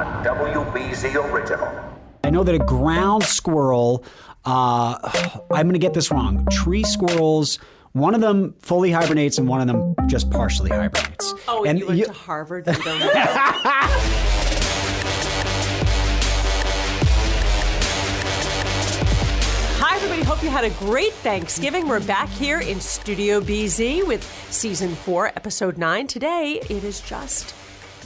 a WBZ original. I know that a ground squirrel, uh, I'm going to get this wrong. Tree squirrels, one of them fully hibernates and one of them just partially hibernates. Oh, and, you went to Harvard. You don't know. Hi, everybody. Hope you had a great Thanksgiving. We're back here in Studio BZ with season four, episode nine. Today, it is just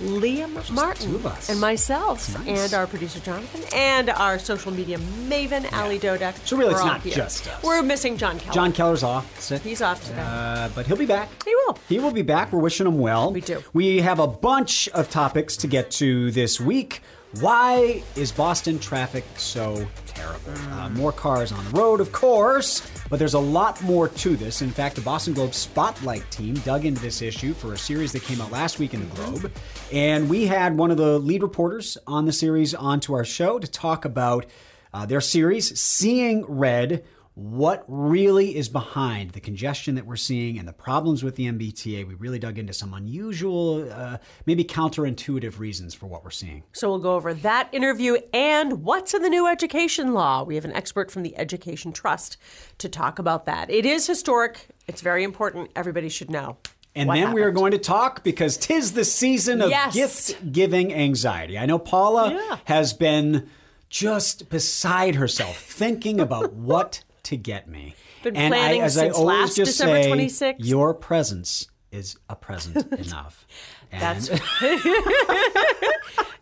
Liam Martin two of us. and myself, Nice. and our producer Jonathan, and our social media maven Ali Dodek. So really, We're it's not here. just us. We're missing Jon Keller. Jon Keller's off. Sick. He's off today. Uh, but he'll be back. He will. He will be back. We're wishing him well. We do. We have a bunch of topics to get to this week. Why is Boston traffic so terrible? Uh, more cars on the road, of course, but there's a lot more to this. In fact, the Boston Globe Spotlight team dug into this issue for a series that came out last week in the Globe. And we had one of the lead reporters on the series onto our show to talk about uh, their series, Seeing Red what really is behind the congestion that we're seeing and the problems with the MBTA. We really dug into some unusual, uh, maybe counterintuitive reasons for what we're seeing. So we'll go over that interview and what's in the new education law. We have an expert from the Education Trust to talk about that. It is historic. It's very important. Everybody should know. And what then we are going to talk because tis the season of Yes. gift giving anxiety. I know Paula Yeah. has been just beside herself thinking about what to get me. Been and planning I, as since I always last just December say, 26th. your presence is a present enough. And That's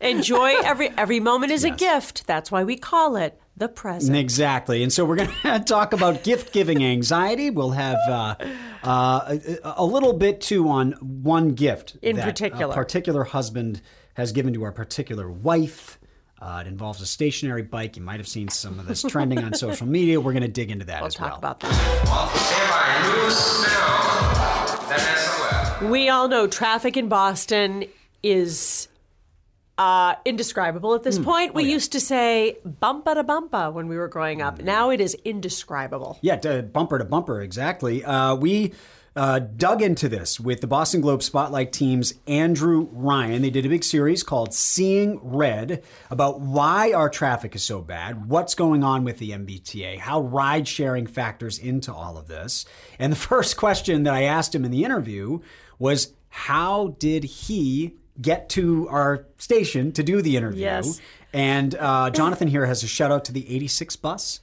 enjoy every every moment is a gift. That's why we call it the present. Exactly. And so we're going to talk about gift giving anxiety. We'll have uh, uh, a, a little bit too on one gift In that particular. A particular husband has given to our particular wife. Uh, it involves a stationary bike. You might have seen some of this trending on social media. We're going to dig into that We'll as talk well. about that. Stand by. New smell. Vanessa Webb. We all know traffic in Boston is uh, indescribable at this Hmm. point. Oh, We used to say bumpa to bumpa when we were growing up. Now it is indescribable. Yeah, to bumper to bumper, exactly. Uh, we uh, dug into this with the Boston Globe Spotlight team's Andrew Ryan. They did a big series called Seeing Red about why our traffic is so bad, what's going on with the MBTA, how ride sharing factors into all of this. And the first question that I asked him in the interview was how did he get to our station to do the interview? Yes. And uh, Jonathan here has a shout out to the 86 bus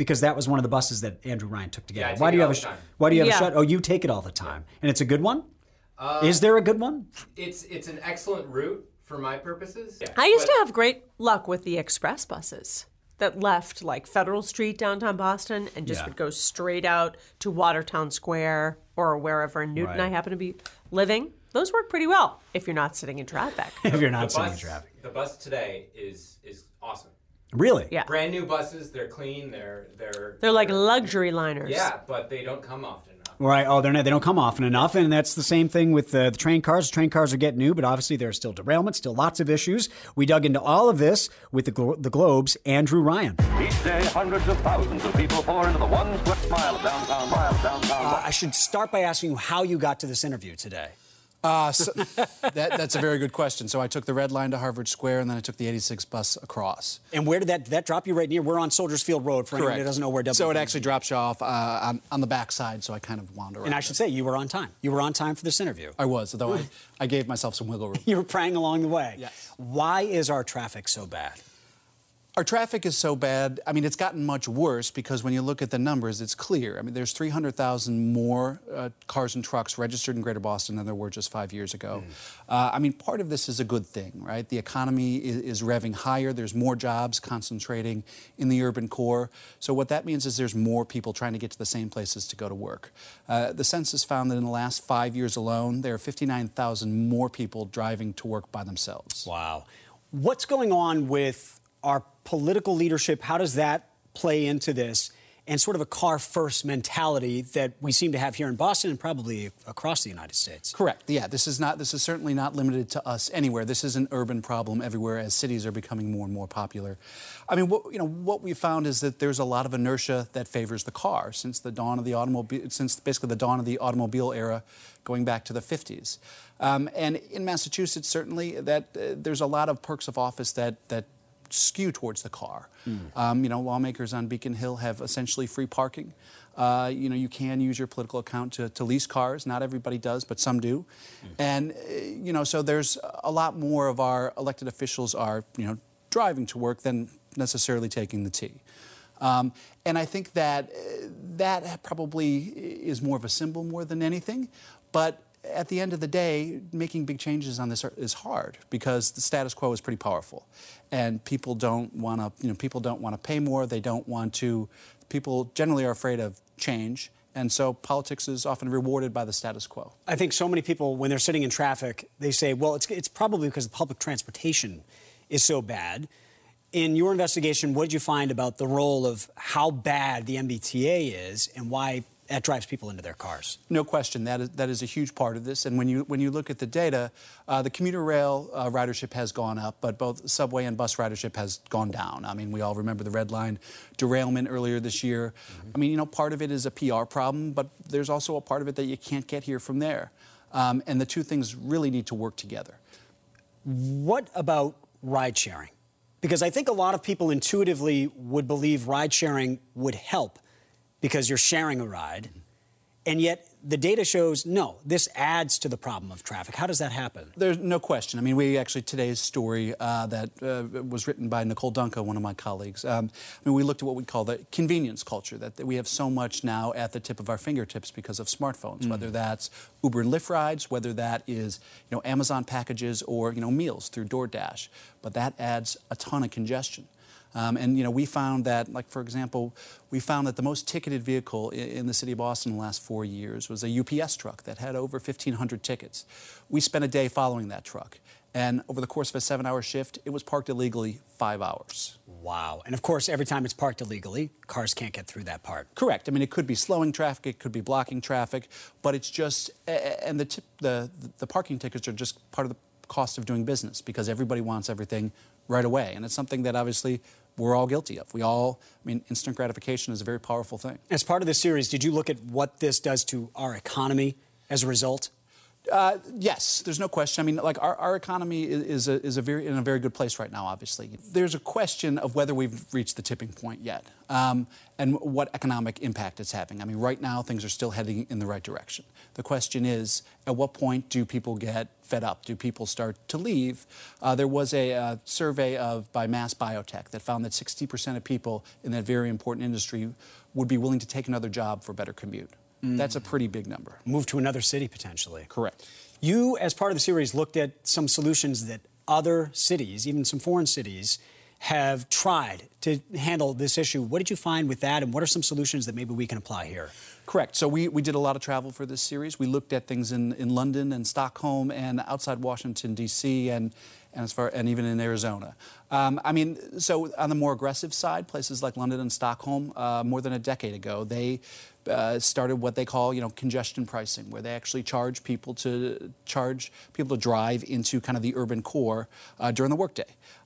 because that was one of the buses that Andrew Ryan took together. I take why do it you all have a the time. Why do you have Yeah. a shout? Oh, you take it all the time, and it's a good one. Uh, is there a good one? It's it's an excellent route for my purposes. I used But to have great luck with the express buses that left like Federal Street downtown Boston and just Yeah. would go straight out to Watertown Square or wherever in Newton Right. I happen to be living. Those work pretty well if you're not sitting in traffic. if you're the not sitting in bus, traffic, the bus today is is awesome. Really? Yeah. Brand new buses. They're clean. They're they're They're like luxury liners. yeah, but they don't come often enough. Right. Oh, they're not, they don't come often enough, and that's the same thing with uh, the train cars. The Train cars are getting new, but obviously there are still derailments, still lots of issues. We dug into all of this with the Glo- the Globe's Andrew Ryan. Each day, hundreds of thousands of people pour into the one square mile of downtown, mile of downtown. Uh, I should start by asking you how you got to this interview today. Uh, so that, that's a very good question. So I took the red line to Harvard Square, and then I took the 86 bus across. And where did that that drop you right near? We're on Soldiers Field Road for anyone who doesn't know where. So it actually drops you off uh, on, on the back side, so I kind of wander. And I should say you were on time. You were on time for this interview. I was, though I, I gave myself some wiggle room. You were praying along the way. Yes. Why is our traffic so bad? Our traffic is so bad. I mean, it's gotten much worse because when you look at the numbers, it's clear. I mean, there's 300,000 more uh, cars and trucks registered in Greater Boston than there were just five years ago. Uh, I mean, part of this is a good thing, right? The economy is, is revving higher. There's more jobs concentrating in the urban core. So what that means is there's more people trying to get to the same places to go to work. Uh, the census found that in the last five years alone, there are 59,000 more people driving to work by themselves. Wow. What's going on with our political leadership? How does that play into this? and sort of a car first mentality that we seem to have here in Boston and probably across the United States. Correct. Yeah, this is not. This is certainly not limited to us anywhere. This is an urban problem everywhere as cities are becoming more and more popular. I mean, what, you know, what we found is that there's a lot of inertia that favors the car since the dawn of the automobile, since basically the dawn of the automobile era, going back to the 50s. Um, and in Massachusetts, certainly, that uh, there's a lot of perks of office that that skew towards the car. Um, you know, lawmakers on Beacon Hill have essentially free parking. Uh, you know, you can use your political account to, to lease cars. Not everybody does, but some do. And, uh, you know, so there's a lot more of our elected officials are, you know, driving to work than necessarily taking the T. Um, and I think that uh, that probably is more of a symbol more than anything. But at the end of the day, making big changes on this is hard because the status quo is pretty powerful, and people don't want to. You know, people don't want to pay more. They don't want to. People generally are afraid of change, and so politics is often rewarded by the status quo. I think so many people, when they're sitting in traffic, they say, well, it's, it's probably because the public transportation is so bad. In your investigation, what did you find about the role of how bad the MBTA is and why that drives people into their cars? No question, that is, that is a huge part of this. And when you when you look at the data, uh, the commuter rail uh, ridership has gone up, but both subway and bus ridership has gone down. I mean, we all remember the red line derailment earlier this year. I mean, you know, part of it is a PR problem, but there's also a part of it that you can't get here from there. Um, and the two things really need to work together. What about ride sharing? Because I think a lot of people intuitively would believe ride sharing would help because you're sharing a ride. And yet the data shows no, this adds to the problem of traffic. How does that happen? There's no question. I mean, we actually, today's story uh, that uh, was written by Nicole Dungca, one of my colleagues, um, I mean, we looked at what we call the convenience culture, that, that we have so much now at the tip of our fingertips because of smartphones, whether that's Uber and Lyft rides, whether that is, you know, Amazon packages or, you know, meals through DoorDash. But that adds a ton of congestion. Um, and you know, we found that, like for example, we found that the most ticketed vehicle in, in, the city of Boston in the last four years was a UPS truck that had over 1,500 tickets. We spent a day following that truck, and over the course of a seven-hour shift, it was parked illegally five hours. Wow. And of course, every time it's parked illegally, cars can't get through that part. Correct. I mean, it could be slowing traffic, it could be blocking traffic, but it's just, and the, tip, the, the parking tickets are just part of the cost of doing business because everybody wants everything right away. And it's something that obviously we're all guilty of. We all, I mean, instant gratification is a very powerful thing. As part of this series, did you look at what this does to our economy as a result? Uh, yes, there's no question. I mean, like our, our economy is, is, a, is a very in a very good place right now. Obviously, there's a question of whether we've reached the tipping point yet, um, and what economic impact it's having. I mean, right now things are still heading in the right direction. The question is, at what point do people get fed up? Do people start to leave? Uh, there was a uh, survey of by Mass Biotech that found that 60% of people in that very important industry would be willing to take another job for better commute. That's a pretty big number. Move to another city potentially. Correct. You, as part of the series, looked at some solutions that other cities, even some foreign cities, have tried to handle this issue. What did you find with that, and what are some solutions that maybe we can apply here? Correct. So we, we did a lot of travel for this series. We looked at things in, in London and Stockholm and outside Washington, D.C., and, and, as far, and even in Arizona. Um, I mean, so on the more aggressive side, places like London and Stockholm, uh, more than a decade ago, they uh, started what they call, you know, congestion pricing, where they actually charge people to charge people to drive into kind of the urban core uh, during the workday.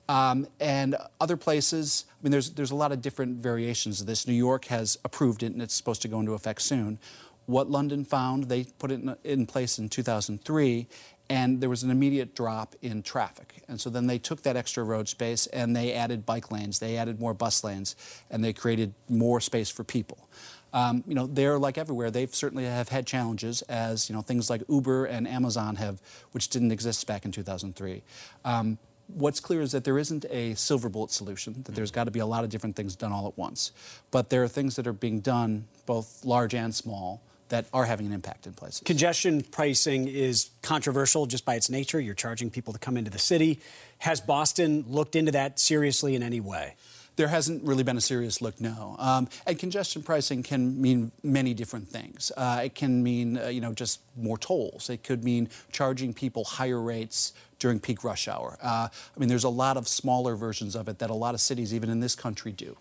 Um, and other places, I mean, there's, there's a lot of different variations of this. New York has approved it, and it's supposed to go into effect soon. What London found, they put it in, in place in 2003, and there was an immediate drop in traffic. And so then they took that extra road space and they added bike lanes, they added more bus lanes, and they created more space for people. Um, you know, they're like everywhere. They've certainly have had challenges, as you know, things like Uber and Amazon have, which didn't exist back in 2003. Um, what's clear is that there isn't a silver bullet solution, that there's got to be a lot of different things done all at once. But there are things that are being done, both large and small, that are having an impact in places. Congestion pricing is controversial just by its nature. You're charging people to come into the city. Has Boston looked into that seriously in any way? There hasn't really been a serious look, no. Um, and congestion pricing can mean many different things. Uh, it can mean, uh, you know, just more tolls. It could mean charging people higher rates during peak rush hour. Uh, I mean, there's a lot of smaller versions of it that a lot of cities, even in this country, do.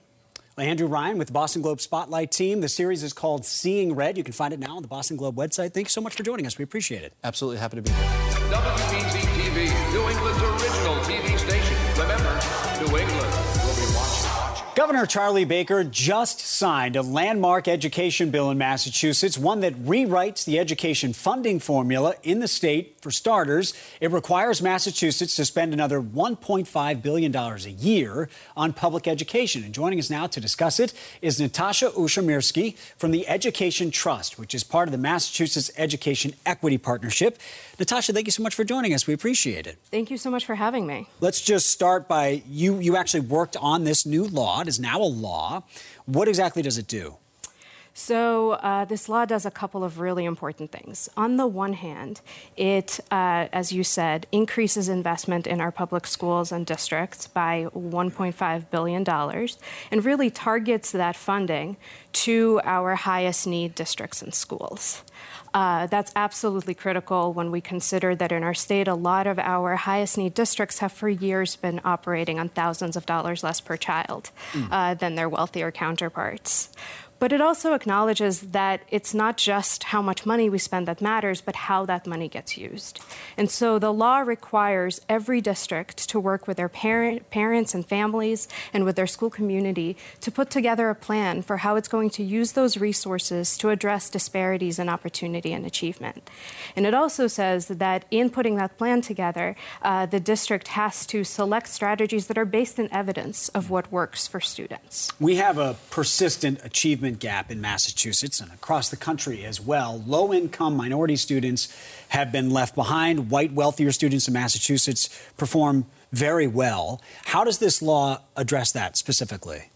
Andrew Ryan with the Boston Globe Spotlight team. The series is called Seeing Red. You can find it now on the Boston Globe website. Thanks so much for joining us. We appreciate it. Absolutely happy to be here. WBZ TV, New England's original TV station. Remember, New England will be watching. Governor Charlie Baker just signed a landmark education bill in Massachusetts, one that rewrites the education funding formula in the state. For starters, it requires Massachusetts to spend another $1.5 billion a year on public education. And joining us now to discuss it is Natasha Ushomirsky from the Education Trust, which is part of the Massachusetts Education Equity Partnership. Natasha, thank you so much for joining us. We appreciate it. Thank you so much for having me. Let's just start by you. You actually worked on this new law. It is now a law. What exactly does it do? So, uh, this law does a couple of really important things. On the one hand, it, uh, as you said, increases investment in our public schools and districts by $1.5 billion and really targets that funding to our highest need districts and schools. Uh, that's absolutely critical when we consider that in our state, a lot of our highest need districts have for years been operating on thousands of dollars less per child uh, than their wealthier counterparts. But it also acknowledges that it's not just how much money we spend that matters, but how that money gets used. And so the law requires every district to work with their parent, parents and families and with their school community to put together a plan for how it's going to use those resources to address disparities in opportunity and achievement. And it also says that in putting that plan together, uh, the district has to select strategies that are based in evidence of what works for students. We have a persistent achievement gap in Massachusetts and across the country as well. Low income minority students have been left behind. White, wealthier students in Massachusetts perform very well. How does this law address that specifically?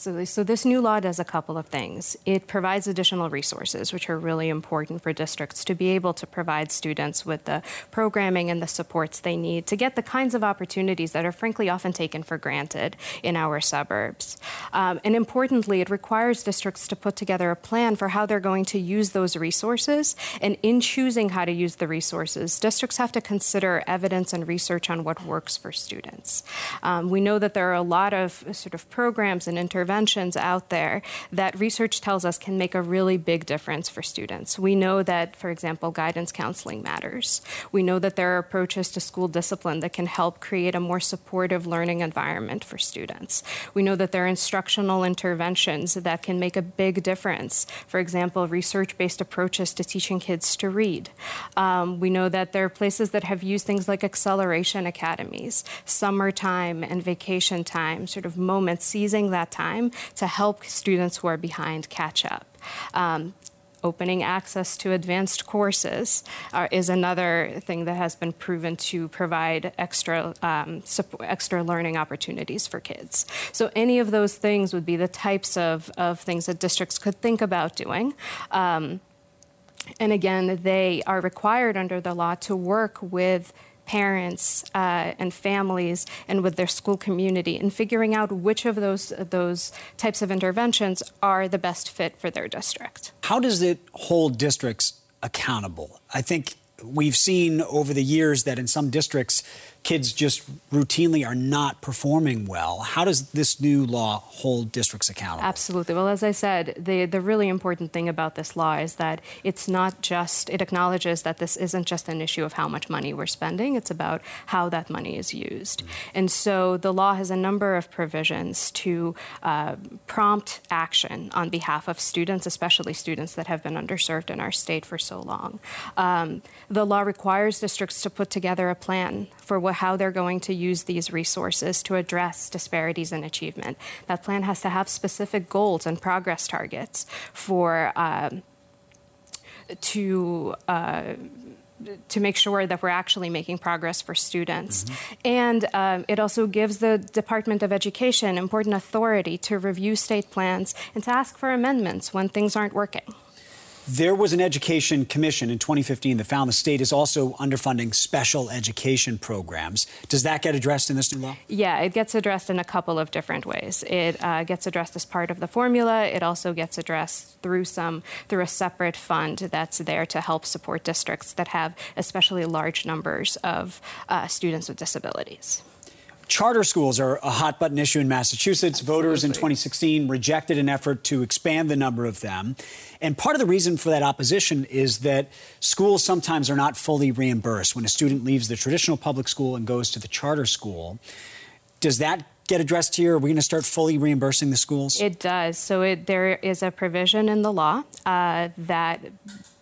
Absolutely. So this new law does a couple of things. It provides additional resources, which are really important for districts to be able to provide students with the programming and the supports they need to get the kinds of opportunities that are frankly often taken for granted in our suburbs. Um, and importantly, it requires districts to put together a plan for how they're going to use those resources. And in choosing how to use the resources, districts have to consider evidence and research on what works for students. Um, we know that there are a lot of sort of programs and interventions interventions out there that research tells us can make a really big difference for students. We know that, for example, guidance counseling matters. We know that there are approaches to school discipline that can help create a more supportive learning environment for students. We know that there are instructional interventions that can make a big difference. For example, research based approaches to teaching kids to read. Um, we know that there are places that have used things like acceleration academies, summertime and vacation time, sort of moments, seizing that time time to help students who are behind catch up. Um, opening access to advanced courses uh, is another thing that has been proven to provide extra um, extra learning opportunities for kids. So any of those things would be the types of, of things that districts could think about doing. Um, and again, they are required under the law to work with parents uh, and families and with their school community in figuring out which of those those types of interventions are the best fit for their district. How does it hold districts accountable? I think we've seen over the years that in some districts kids just routinely are not performing well. How does this new law hold districts accountable? Absolutely. Well, as I said, the, the really important thing about this law is that it's not just, it acknowledges that this isn't just an issue of how much money we're spending, it's about how that money is used. Mm-hmm. And so the law has a number of provisions to uh, prompt action on behalf of students, especially students that have been underserved in our state for so long. Um, the law requires districts to put together a plan for what how they're going to use these resources to address disparities in achievement. That plan has to have specific goals and progress targets for um, to. Uh, to make sure that we're actually making progress for students. Mm-hmm. And um, it also gives the Department of Education important authority to review state plans and to ask for amendments when things aren't working. There was an education commission in 2015 that found the state is also underfunding special education programs. Does that get addressed in this new law? Yeah, it gets addressed in a couple of different ways. It uh, gets addressed as part of the formula. It also gets addressed through some through a separate fund that's there to help support districts that have especially large numbers of uh, students with disabilities. Charter schools are a hot button issue in Massachusetts. Voters in 2016 rejected an effort to expand the number of them. And part of the reason for that opposition is that schools sometimes are not fully reimbursed. When a student leaves the traditional public school and goes to the charter school, does that get addressed here? Are we going to start fully reimbursing the schools? It does. So it, there is a provision in the law uh, that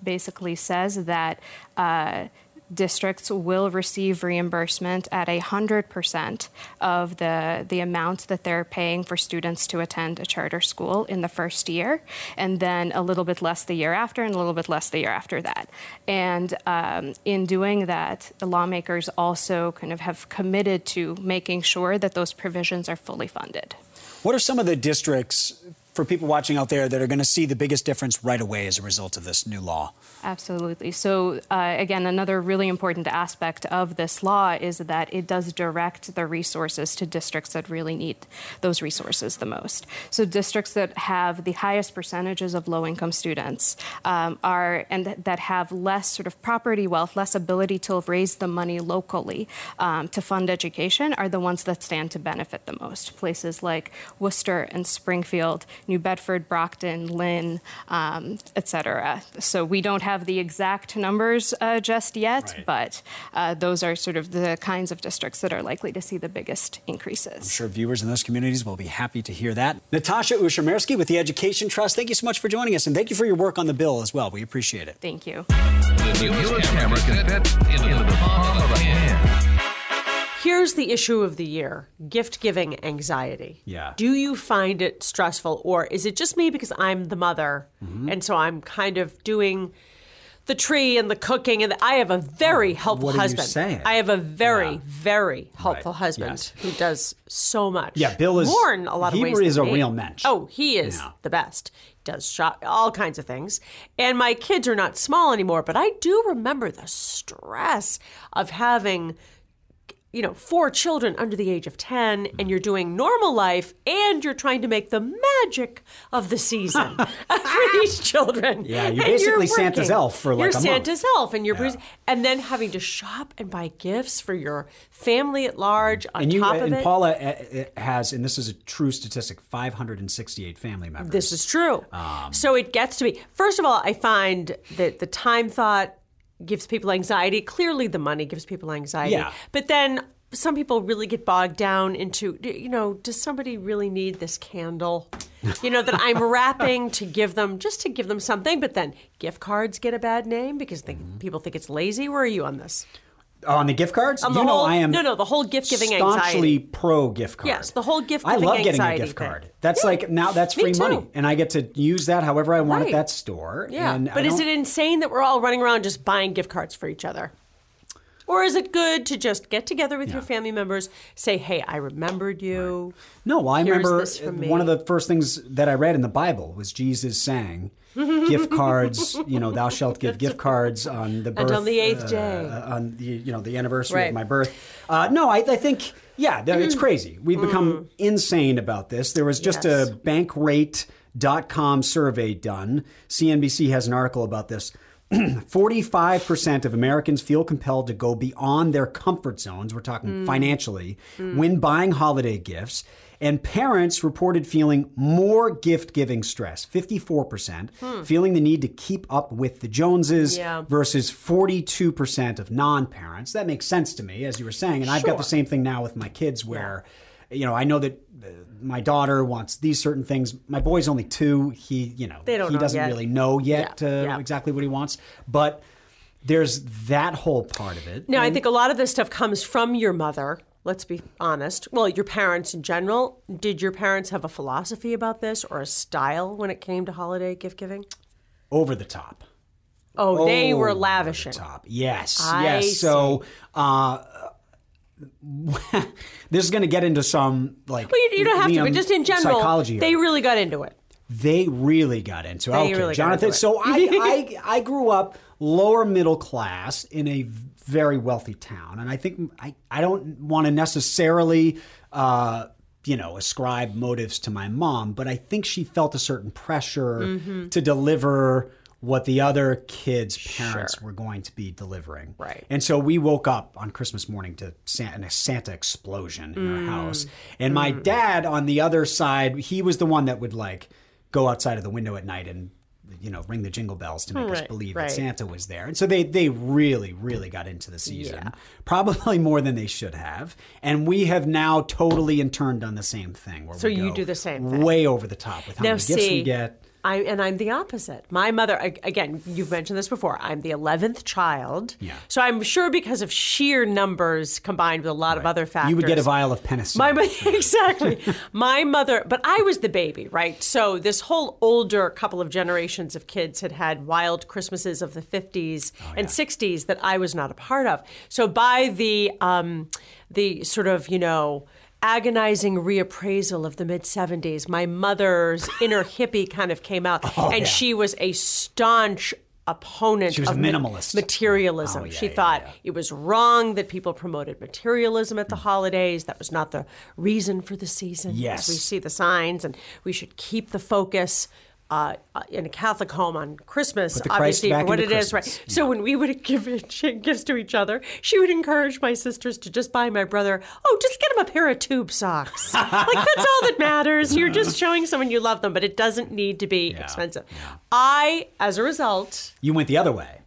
basically says that. Uh, districts will receive reimbursement at 100% of the, the amount that they're paying for students to attend a charter school in the first year, and then a little bit less the year after, and a little bit less the year after that. And um, in doing that, the lawmakers also kind of have committed to making sure that those provisions are fully funded. What are some of the districts for people watching out there that are going to see the biggest difference right away as a result of this new law? Absolutely. So, uh, again, another really important aspect of this law is that it does direct the resources to districts that really need those resources the most. So, districts that have the highest percentages of low income students um, are, and th- that have less sort of property wealth, less ability to raise the money locally um, to fund education, are the ones that stand to benefit the most. Places like Worcester and Springfield, New Bedford, Brockton, Lynn, um, et cetera. So, we don't have the exact numbers uh, just yet, Right. but uh, those are sort of the kinds of districts that are likely to see the biggest increases. I'm sure viewers in those communities will be happy to hear that. Natasha Ushomirsky with the Education Trust, thank you so much for joining us, and thank you for your work on the bill as well. We appreciate it. Thank you. The newest camera can fit into the palm of a hand. Here's the issue of the year gift giving anxiety. Yeah. Do you find it stressful, or is it just me because I'm the mother Mm-hmm. and so I'm kind of doing the tree and the cooking? And the, I have a very helpful Oh, what are you husband. saying? I have a very, Yeah. very helpful Right. husband Yes. who does so much. Yeah, Bill is- more in a lot of he ways. is a me. real mensch. Oh, he is Yeah. the best. Does shop all kinds of things. And my kids are not small anymore, but I do remember the stress of having you know, four children under the age of 10 and you're doing normal life and you're trying to make the magic of the season for these children. Yeah, you're And basically Santa's elf for, like, You're a month. Santa's elf and you're and then having to shop and buy gifts for your family at large on And you top of and it. Paula uh, uh, has, and this is a true statistic, 568 family members. This is true. Um, so it gets to be. First of all, I find that the time thought gives people anxiety. Clearly, the money gives people anxiety. Yeah. But then some people really get bogged down into, you know, does somebody really need this candle? You know, that I'm wrapping to give them, just to give them something. But then gift cards get a bad name because they, Mm-hmm. people think it's lazy. Where are you on this? On the gift cards, On you know whole- I am no, no, the whole gift-giving staunchly anxiety. pro gift card. Yes, the whole gift-giving I love getting a gift thing. card. That's Yeah. like now that's free money, and I get to use that however I want Right. at that store. Yeah, and but is it insane that we're all running around just buying gift cards for each other? Or is it good to just get together with your family members, say, "Hey, I remembered you." No, I Here's remember one of the first things that I read in the Bible was Jesus saying, "Gift cards, you know, thou shalt give gift cards on the birth And on the eighth uh, day. on the you know the anniversary Right. of my birth." Uh, no, I, I think yeah, it's crazy. We've become insane about this. There was just Mm. Yes. a Bankrate.com survey done. CNBC has an article about this. 45% of Americans feel compelled to go beyond their comfort zones, we're talking mm. financially, mm. when buying holiday gifts. And parents reported feeling more gift giving stress, 54%, hmm. feeling the need to keep up with the Joneses Yeah. versus 42% of non parents. That makes sense to me, as you were saying. And I've got the same thing now with my kids where. You know, I know that uh, my daughter wants these certain things. My boy's only two. He, you know, he know doesn't yet. really know yet Yeah, uh, yeah. exactly what he wants. But there's that whole part of it. Now, I think a lot of this stuff comes from your mother. Let's be honest. Well, your parents in general. Did your parents have a philosophy about this or a style when it came to holiday gift giving? over the top. Oh, they were Over the top. Yes, I yes. So uh, this is going to get into some like. Well, you, you don't have to, but just in general, psychology. they really got into it. They really got into it. They okay, really Jonathan. So I, I I grew up lower middle class in a very wealthy town, and I think I I don't want to necessarily. Uh, you know, ascribe motives to my mom, but I think she felt a certain pressure Mm-hmm. to deliver what the other kids' parents Sure. were going to be delivering. Right. And so we woke up on Christmas morning to Santa, a Santa explosion in Mm. our house. And my dad on the other side, he was the one that would like go outside of the window at night and you know ring the jingle bells to make us believe right. that Santa was there. And so they they really really got into the season. Yeah. Probably more than they should have. And we have now totally in turn done the same thing where So you do the same thing. Way over the top with how Now, many gifts we get. I and I'm the opposite. My mother, again, you've mentioned this before. I'm the eleventh child. Yeah. So I'm sure because of sheer numbers combined with a lot of other factors, You would get a vial of penicillin. My exactly. My mother, but I was the baby, right? So this whole older couple of generations of kids had had wild Christmases of the 50s and 60s that I was not a part of. So by the um, the sort of you know agonizing reappraisal of the mid 70s, my mother's inner hippie kind of came out, and yeah. she was a staunch opponent She was of ma- minimalist. materialism. Oh, yeah, she yeah, thought yeah. it was wrong that people promoted materialism Mm. at the holidays. That was not the reason for the season. Yes. we see the signs, and we should keep the focus. Uh, uh, in a Catholic home on Christmas, Put the Christ obviously, for what it into is, right? Christmas. So when we would give gifts to each other, she would encourage my sisters to just buy my brother, oh, just get him a pair of tube socks. like that's all that matters. You're just showing someone you love them, but it doesn't need to be expensive. I, as a result, You went the other way.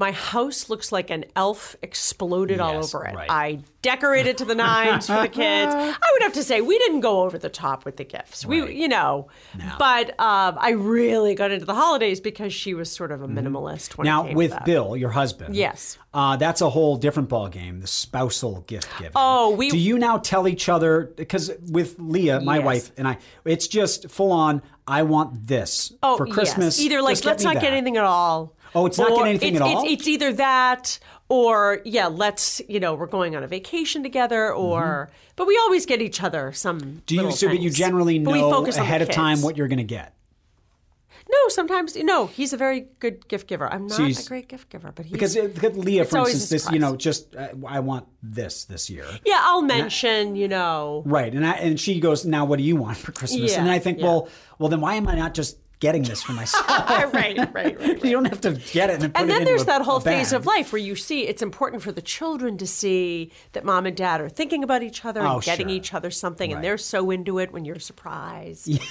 My house looks like an elf exploded all Yes, over it. right. I decorated to the nines for the kids. I would have to say we didn't go over the top with the gifts. Right. We, you know, No. but um, I really got into the holidays because she was sort of a minimalist. When it Now came with to that. Bill, your husband. Yes. Uh, that's a whole different ball game. The spousal gift giving. Oh, we- Do you now tell each other because with Leah, my Yes. wife, and I, it's just full on. I want this Oh, for Christmas. Yes. Either like Just get let's me not get anything at all. Oh, it's not or get anything it's, at all? It's, either that or yeah, let's you know we're going on a vacation together or but we always get each other some. Mm-hmm. Do you? So, but you generally know focus ahead of time what you're going to get. No, sometimes no. He's a very good gift giver. I'm not So a great gift giver, but he's Because uh, at Leah, for instance, this you know, just uh, I want this this year. yeah. I'll mention you know. Right, and I, and she goes, now what do you want for Christmas? Yeah, and I think, yeah. well, well, then why am I not just getting this for myself? right, right, right. right. you don't have to get it and put And it then into there's a- that whole phase of life where you see it's important for the children to see that mom and dad are thinking about each other Oh, and getting sure. each other something, Right. and they're so into it when you're surprised.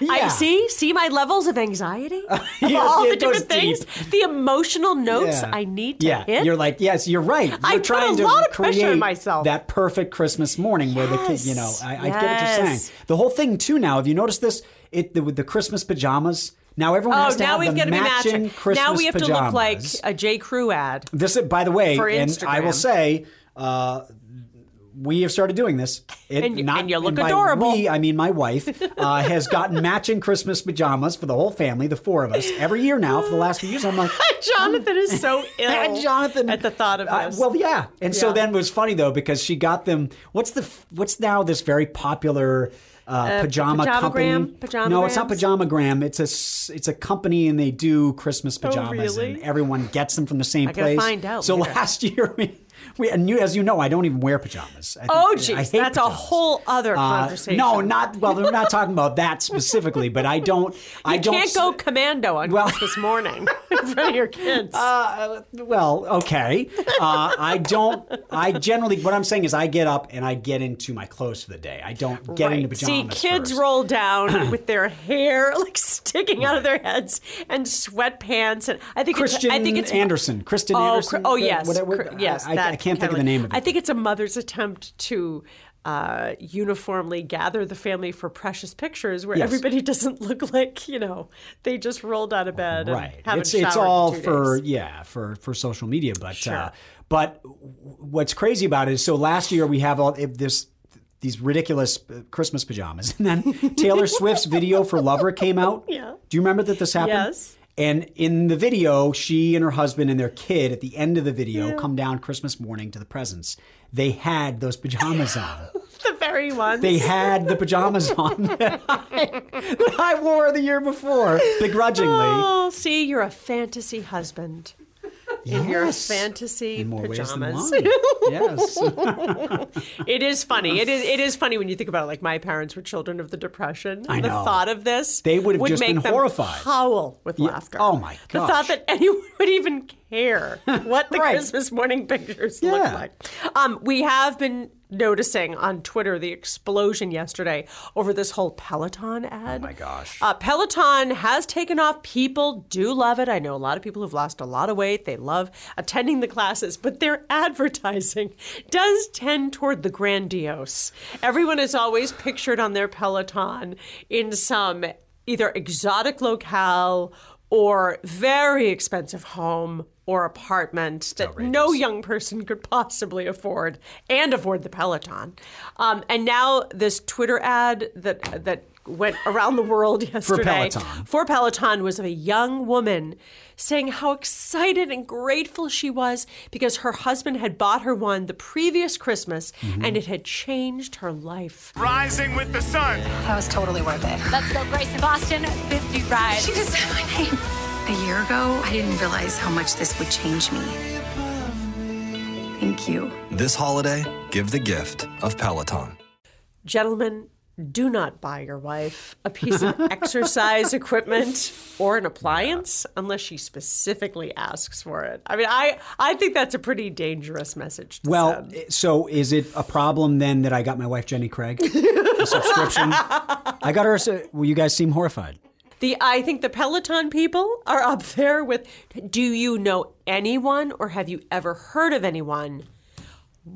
Yeah. I see, see my levels of anxiety, of Yes, all the different things, the emotional notes Yeah. I need to yeah, hit. you're like, yes, you're right. You're I put a trying to lot of pressure on create myself. That perfect Christmas morning where the kid, you know, Yes, I, I get what you're saying. The whole thing too. Now, have you noticed this? It the, with the Christmas pajamas. Now everyone Oh, has to now have we've the got to be matching matching. Christmas now we have to look like a J. Crew ad. This, is- by the way, For and I will say, uh, we have started doing this. It, And you- and you look by adorable. We, I mean, my wife uh, has gotten matching Christmas pajamas for the whole family, the four of us, every year now for the last few years. I'm like, Jonathan is so ill. Jonathan, at the thought of uh, this. well, yeah, and so then it was funny though because she got them. What's the what's now this very popular uh, pajama company? Pajamagram? No, it's not? Pajamagram. It's a it's a company and they do Christmas pajamas Oh, really? and everyone gets them from the same I place. find out So later. last year we. We, and you, as you know, I don't even wear pajamas. I think- Oh, I geez, that's a whole other Uh, conversation. no, not well. We're not talking about that specifically, but I don't. I don't can't go commando on Well- this morning in front of your kids. Uh, well, okay. Uh, I don't. I generally, what I'm saying is, I get up and I get into my clothes for the day. I don't get into pajamas. See, kids first. roll down with their hair like sticking out of their heads and sweatpants, and I think Christian it's, I think it's Anderson. Kristen Oh, Anderson. oh Uh, yes, whatever- yes. I, I, I can't think of the name of it. I think it's a mother's attempt to. Uh, uniformly gather the family for precious pictures where Yes. everybody doesn't look like you know they just rolled out of bed right. and haven't It's it's all for days. yeah for for social media, but uh, but what's crazy about it is so last year we have all this. These ridiculous uh, Christmas pajamas, and then Taylor Swift's video for "Lover" came out. Yeah. Do you remember that this happened? Yes. And in the video, she and her husband and their kid at the end of the video come down Christmas morning to the presents. They had those pajamas on. the very ones They had the pajamas on that I, that I wore the year before, begrudgingly. Oh, see, you're a fantasy husband. In your fantasy In more ways than pajamas. yes. It is funny. It is. It is funny when you think about it. Like my parents were children of the Depression. I the know. thought of this, They would have just make been them horrified. Howl with laughter. Oh, my god. The thought that anyone would even care what the Right. Christmas morning pictures Yeah. look like. Um, we have been noticing on Twitter the explosion yesterday over this whole Peloton ad. Oh my gosh. Uh, Peloton has taken off. People do love it. I know a lot of people who've lost a lot of weight. They love attending the classes, but their advertising does tend toward the grandiose. Everyone is always pictured on their Peloton in some either exotic locale or very expensive home or apartment that no young person could possibly afford and afford the Peloton. Um, and now this Twitter ad that that went around the world yesterday for Peloton. for Peloton was of a young woman saying how excited and grateful she was because her husband had bought her one the previous Christmas and it had changed her life. Rising with the sun. That was totally worth it. Let's go, Grace in Boston. 50 rides. She just said my name. A year ago, I didn't realize how much this would change me. Thank you. This holiday, give the gift of Peloton. Gentlemen, do not buy your wife a piece of exercise equipment or an appliance unless she specifically asks for it. I mean, I, I think that's a pretty dangerous message. To Well, send. Eh, so is it a problem then that I got my wife Jenny Craig a subscription? I got her. a- Well, you guys seem horrified. The I think the Peloton people are up there with do you know anyone or have you ever heard of anyone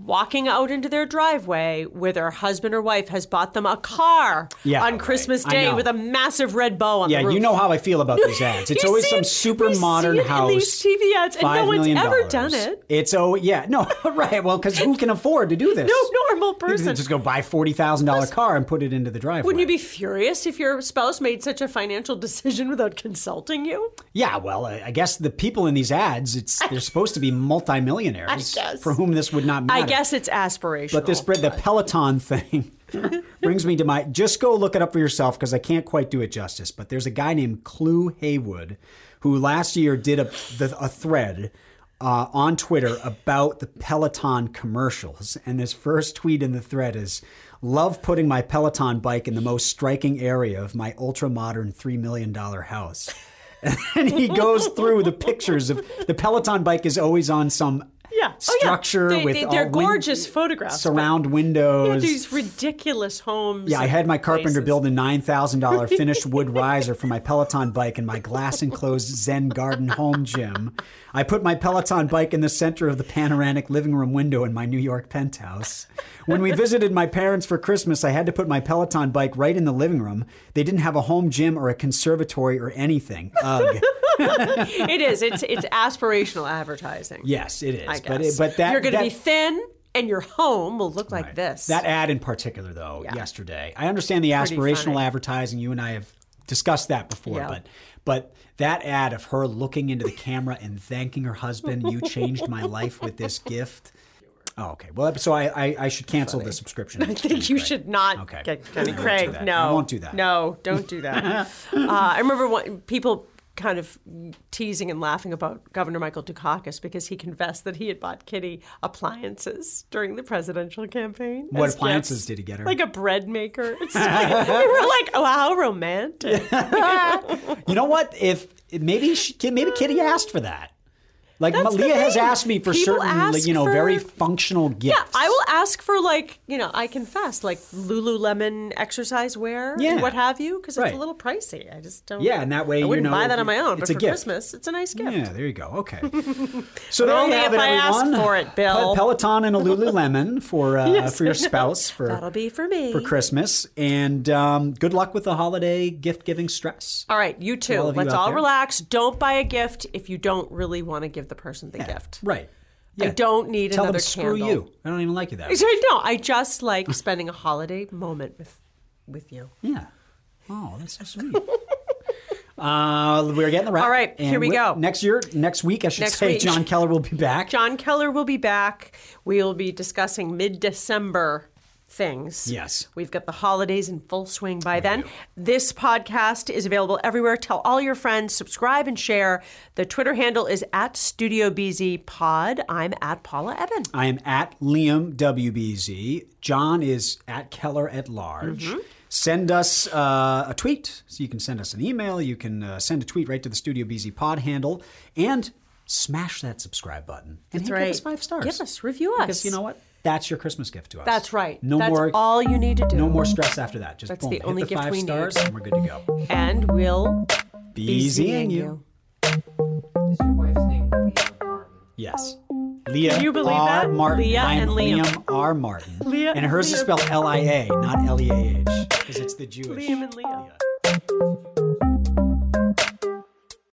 walking out into their driveway where their husband or wife has bought them a car Yeah, on right. Christmas Day with a massive red bow on Yeah, the roof? you know how I feel about these ads. It's always some super modern house. these TV ads, and no 5 one's ever dollars. done it. It's oh yeah no right well because who can afford to do this? No normal You person. just go buy forty thousand dollar car and put it into the driveway. Wouldn't you be furious if your spouse made such a financial decision without consulting you? Yeah, well, I guess the people in these ads, it's they're supposed to be multimillionaires for whom this would not matter. I guess it's aspirational. But this the Peloton thing brings me to my just go look it up for yourself because I can't quite do it justice. But there's a guy named Clue Heywood who last year did a the, a thread. Uh, on Twitter about the Peloton commercials, and his first tweet in the thread is, "Love putting my Peloton bike in the most striking area of my ultra modern three million dollar house." and he goes through the pictures of the Peloton bike is always on some yeah. Oh, yeah. structure They- with they, all are win- gorgeous photographs. but- surround Yeah, windows. these ridiculous homes. Yeah, I had my carpenter places. build a nine thousand dollar finished wood riser for my Peloton bike in my glass enclosed Zen garden home gym. I put my Peloton bike in the center of the panoramic living room window in my New York penthouse. When we visited my parents for Christmas, I had to put my Peloton bike right in the living room. They didn't have a home gym or a conservatory or anything. Ugh. It is. It's it's aspirational advertising. yes, it is. I But it, but that you're going to be thin, and your home will look like this. That ad in particular, though, Yeah. yesterday. I understand the Pretty aspirational funny. advertising. You and I have discussed that before, Yeah. but but that ad of her looking into the camera and thanking her husband, "You changed my life with this gift." Oh, okay. Well, so I I, I should cancel the subscription. I think you should not Okay. get Jenny I won't do Craig. No, I won't do that. No, don't do that. uh, I remember when people kind of teasing and laughing about Governor Michael Dukakis because he confessed that he had bought Kitty appliances during the presidential campaign. What as appliances gifts. did he get her? Like a bread maker. It's like, we were like, oh, how romantic. You know what? If maybe she, maybe Kitty asked for that. Like That's Malia has asked me for People certain, like, you know, for- very functional gifts. Yeah, I will ask for like you know I confess like Lululemon exercise wear Yeah. and what have you because Right. it's a little pricey. I just don't. Yeah, and that way I you wouldn't know buy that on my own. it's but a for gift. Christmas, it's a nice gift. Yeah, there you go. Okay. So there Only you have if it, I ask everyone. for it, Bill. Peloton and a Lululemon for uh, Yes. for your spouse for That'll be for me. for Christmas, and um, good luck with the holiday gift giving stress. All right, you too. all Let's out all there. relax. Don't buy a gift if you don't really want to give the person the gift. Right. I don't need Tell another them screw candle. you. I don't even like you that. I know. I just like spending a holiday moment with with you. Yeah. Oh, that's so sweet. Uh, we're getting the wrap. All right, here we go. Next year, next week, I should Next say, week. Jon Keller will be back. Jon Keller will be back. We will be discussing mid December things. Yes. We've got the holidays in full swing by then. This podcast is available everywhere. Tell all your friends, subscribe and share. The Twitter handle is at Studio BZ Pod. I'm at Paula Ebben. I am at Liam WBZ. Jon is at Keller at large. Mm-hmm. Send us uh, a tweet. So you can send us an email. You can uh, send a tweet right to the Studio BZ pod handle. And smash that subscribe button. And That's hey, right. Give us five stars. Give us, review us. Because you know what? That's your Christmas gift to us. That's right. No That's more. all you need to do. No more stress after that. Just That's boom, the hit only the gift five we need. stars, and we're good to go. And we'll Be be easy seeing you. Is your wife's name Leah Martin? Yes. Leah Can you believe R. that? Martin. Leah I'm and Liam. Liam R. Martin. Leah and hers is spelled L I A, not L E A H, because it's the Jewish. Liam and Leah. Leah.